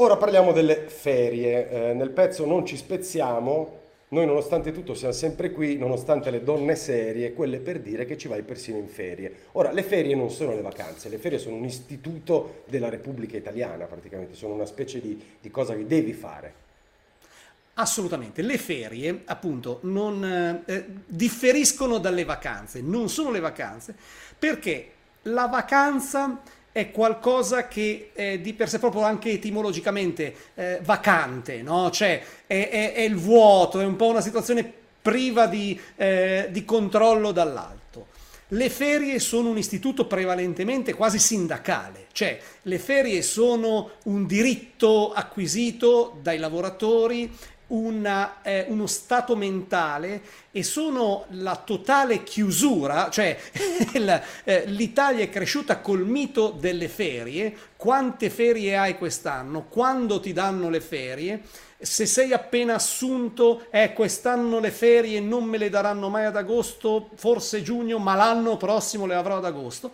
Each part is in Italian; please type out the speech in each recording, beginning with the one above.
Ora parliamo delle ferie. Eh, nel pezzo non ci spezziamo, noi nonostante tutto siamo sempre qui, nonostante le donne serie, quelle per dire che ci vai persino in ferie. Ora, le ferie non sono le vacanze, le ferie sono un istituto della Repubblica Italiana praticamente, sono una specie di, di cosa che devi fare. Assolutamente, le ferie appunto non eh, differiscono dalle vacanze, non sono le vacanze, perché la vacanza è qualcosa che è di per sé proprio anche etimologicamente eh, vacante, no? cioè è, è, è, il vuoto, è un po' una situazione priva di, eh, di controllo dall'alto. Le ferie sono un istituto prevalentemente quasi sindacale, cioè le ferie sono un diritto acquisito dai lavoratori una, eh, uno stato mentale e sono la totale chiusura, cioè eh, l'Italia è cresciuta col mito delle ferie, quante ferie hai quest'anno, quando ti danno le ferie, se sei appena assunto, eh, quest'anno le ferie non me le daranno mai ad agosto, forse giugno, ma l'anno prossimo le avrò ad agosto.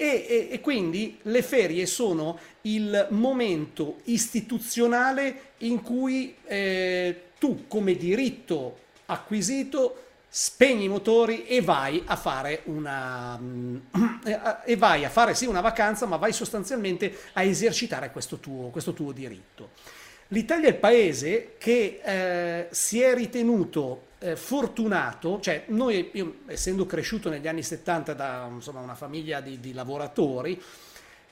E, e, e, quindi le ferie sono il momento istituzionale in cui eh, tu come diritto acquisito spegni i motori e vai a fare una e vai a fare sì una vacanza ma vai sostanzialmente a esercitare questo tuo, questo tuo diritto l'Italia è il paese che eh, si è ritenuto eh, fortunato, cioè noi, io, essendo cresciuto negli anni 70 da insomma, una famiglia di, di lavoratori,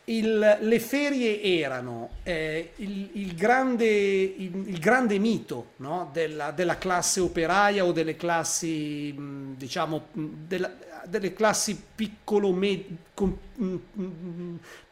il, le ferie erano eh, il, il, grande, il, grande, mito no? della, della, classe operaia o delle classi, diciamo, della, delle classi piccolo, med, con,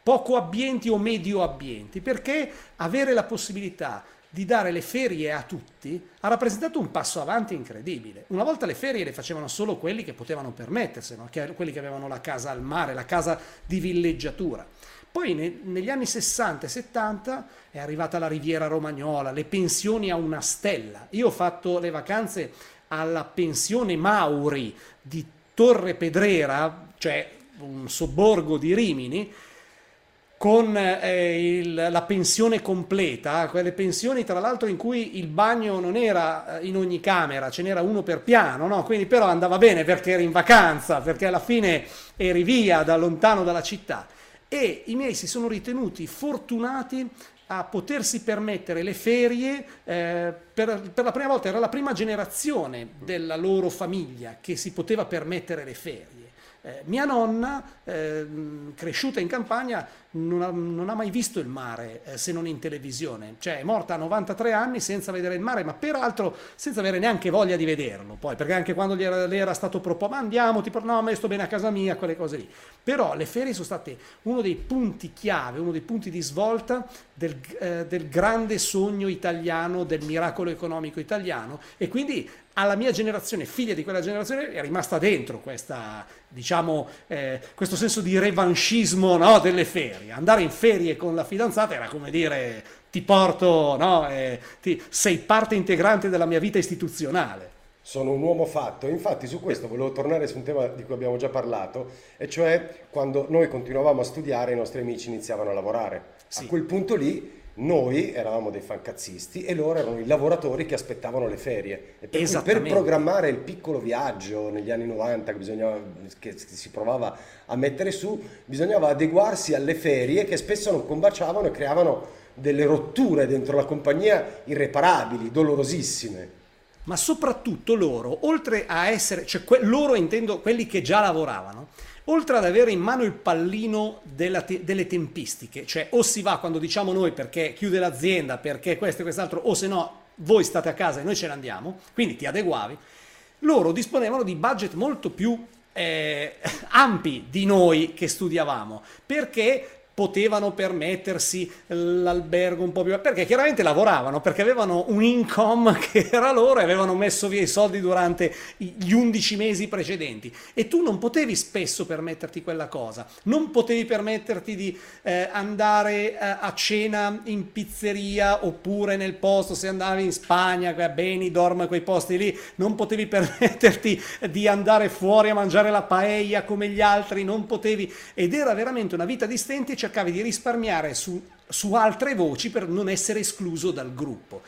poco abbienti o medio abbienti, perché avere la possibilità di dare le ferie a tutti ha rappresentato un passo avanti incredibile. Una volta le ferie le facevano solo quelli che potevano permetterselo, quelli che avevano la casa al mare, la casa di villeggiatura. Poi ne, negli anni 60 e 70 è arrivata la riviera romagnola, le pensioni a una stella. Io ho fatto le vacanze alla pensione Mauri di Torre Pedrera, cioè un sobborgo di Rimini, con eh, il, la pensione completa, quelle pensioni tra l'altro in cui il bagno non era eh, in ogni camera, ce n'era uno per piano, no? quindi però andava bene perché eri in vacanza, perché alla fine eri via da lontano dalla città e i miei si sono ritenuti fortunati a potersi permettere le ferie eh, per, per, la prima volta, era la prima generazione della loro famiglia che si poteva permettere le ferie. Eh, mia nonna, eh, cresciuta in campagna, non ha, non ha mai visto il mare eh, se non in televisione, cioè è morta a 93 anni senza vedere il mare, ma peraltro senza avere neanche voglia di vederlo, poi perché anche quando gli era, le era stato proposto, ma andiamo, tipo no, ma sto bene a casa mia, quelle cose lì. Però le ferie sono state uno dei punti chiave, uno dei punti di svolta del, eh, del grande sogno italiano, del miracolo economico italiano e quindi alla mia generazione, figlia di quella generazione, è rimasta dentro questa, diciamo, eh, questo senso di revanchismo no, delle ferie. Andare in ferie con la fidanzata era come dire ti porto, no, eh, ti, sei parte integrante della mia vita istituzionale. Sono un uomo fatto, infatti su questo volevo tornare su un tema di cui abbiamo già parlato, e cioè quando noi continuavamo a studiare i nostri amici iniziavano a lavorare. Sì. A quel punto lì noi eravamo dei fancazzisti e loro erano i lavoratori che aspettavano le ferie. E per, per programmare il piccolo viaggio negli anni 90 che, che, si provava a mettere su, bisognava adeguarsi alle ferie che spesso non combaciavano e creavano delle rotture dentro la compagnia irreparabili, dolorosissime. Ma soprattutto loro, oltre a essere, cioè que- loro intendo quelli che già lavoravano, oltre ad avere in mano il pallino te- delle tempistiche, cioè o si va quando diciamo noi perché chiude l'azienda, perché questo e quest'altro, o se no voi state a casa e noi ce ne andiamo, quindi ti adeguavi, loro disponevano di budget molto più eh, ampi di noi che studiavamo, perché potevano permettersi l'albergo un po' più perché chiaramente lavoravano perché avevano un income che era loro e avevano messo via i soldi durante gli 11 mesi precedenti. E tu non potevi spesso permetterti quella cosa. Non potevi permetterti di eh, andare eh, a cena in pizzeria oppure nel posto se andavi in Spagna beni dorm quei posti lì. Non potevi permetterti di andare fuori a mangiare la paella come gli altri. Non potevi. Ed era veramente una vita di stenti cercavi di risparmiare su su altre voci per non essere escluso dal gruppo.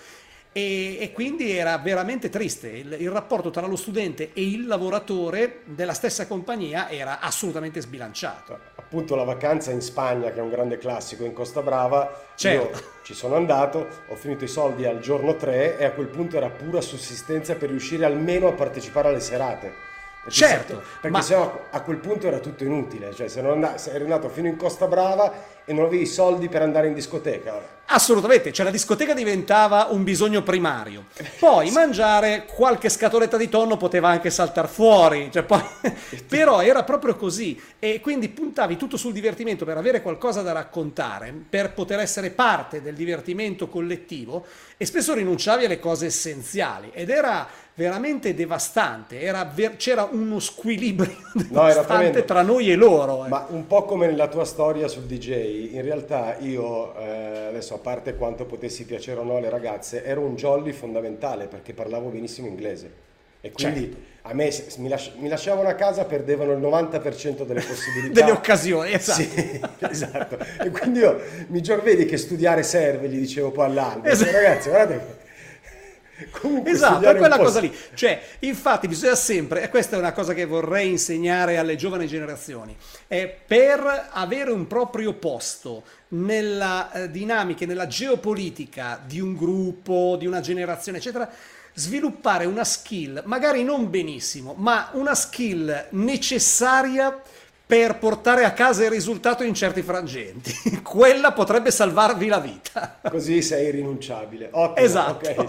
E, e, quindi era veramente triste. Il, il, rapporto tra lo studente e il lavoratore della stessa compagnia era assolutamente sbilanciato. Appunto la vacanza in Spagna, che è un grande classico, in Costa Brava, certo. io ci sono andato, ho finito i soldi al giorno 3 e a quel punto era pura sussistenza per riuscire almeno a partecipare alle serate. Perché certo, se, perché ma... sennò a quel punto era tutto inutile, cioè se, non andavi, se eri andato fino in Costa Brava e non avevi soldi per andare in discoteca. Assolutamente, cioè la discoteca diventava un bisogno primario. Poi mangiare qualche scatoletta di tonno poteva anche saltare fuori, cioè poi... però era proprio così e quindi puntavi tutto sul divertimento per avere qualcosa da raccontare, per poter essere parte del divertimento collettivo e spesso rinunciavi alle cose essenziali ed era veramente devastante, era ver- c'era uno squilibrio devastante no, tra noi e loro. Eh. Ma un po' come nella tua storia sul DJ, in realtà io, eh, adesso a parte quanto potessi piacere o no alle ragazze, ero un jolly fondamentale perché parlavo benissimo inglese. E quindi certo. a me mi, lasci- mi, lasciavano a casa perdevano il 90% delle possibilità. delle occasioni, esatto. Sì, esatto. E quindi io mi giuro, vedi che studiare serve, gli dicevo poi all'albo. Esatto. Ragazzi, guardate Comunque esatto, è quella cosa lì. Cioè, infatti, bisogna sempre, e questa è una cosa che vorrei insegnare alle giovani generazioni, è per avere un proprio posto nella eh, dinamica, nella geopolitica di un gruppo, di una generazione, eccetera, sviluppare una skill, magari non benissimo, ma una skill necessaria per portare a casa il risultato in certi frangenti. Quella potrebbe salvarvi la vita. Così sei irrinunciabile. Ottimo, esatto. Okay.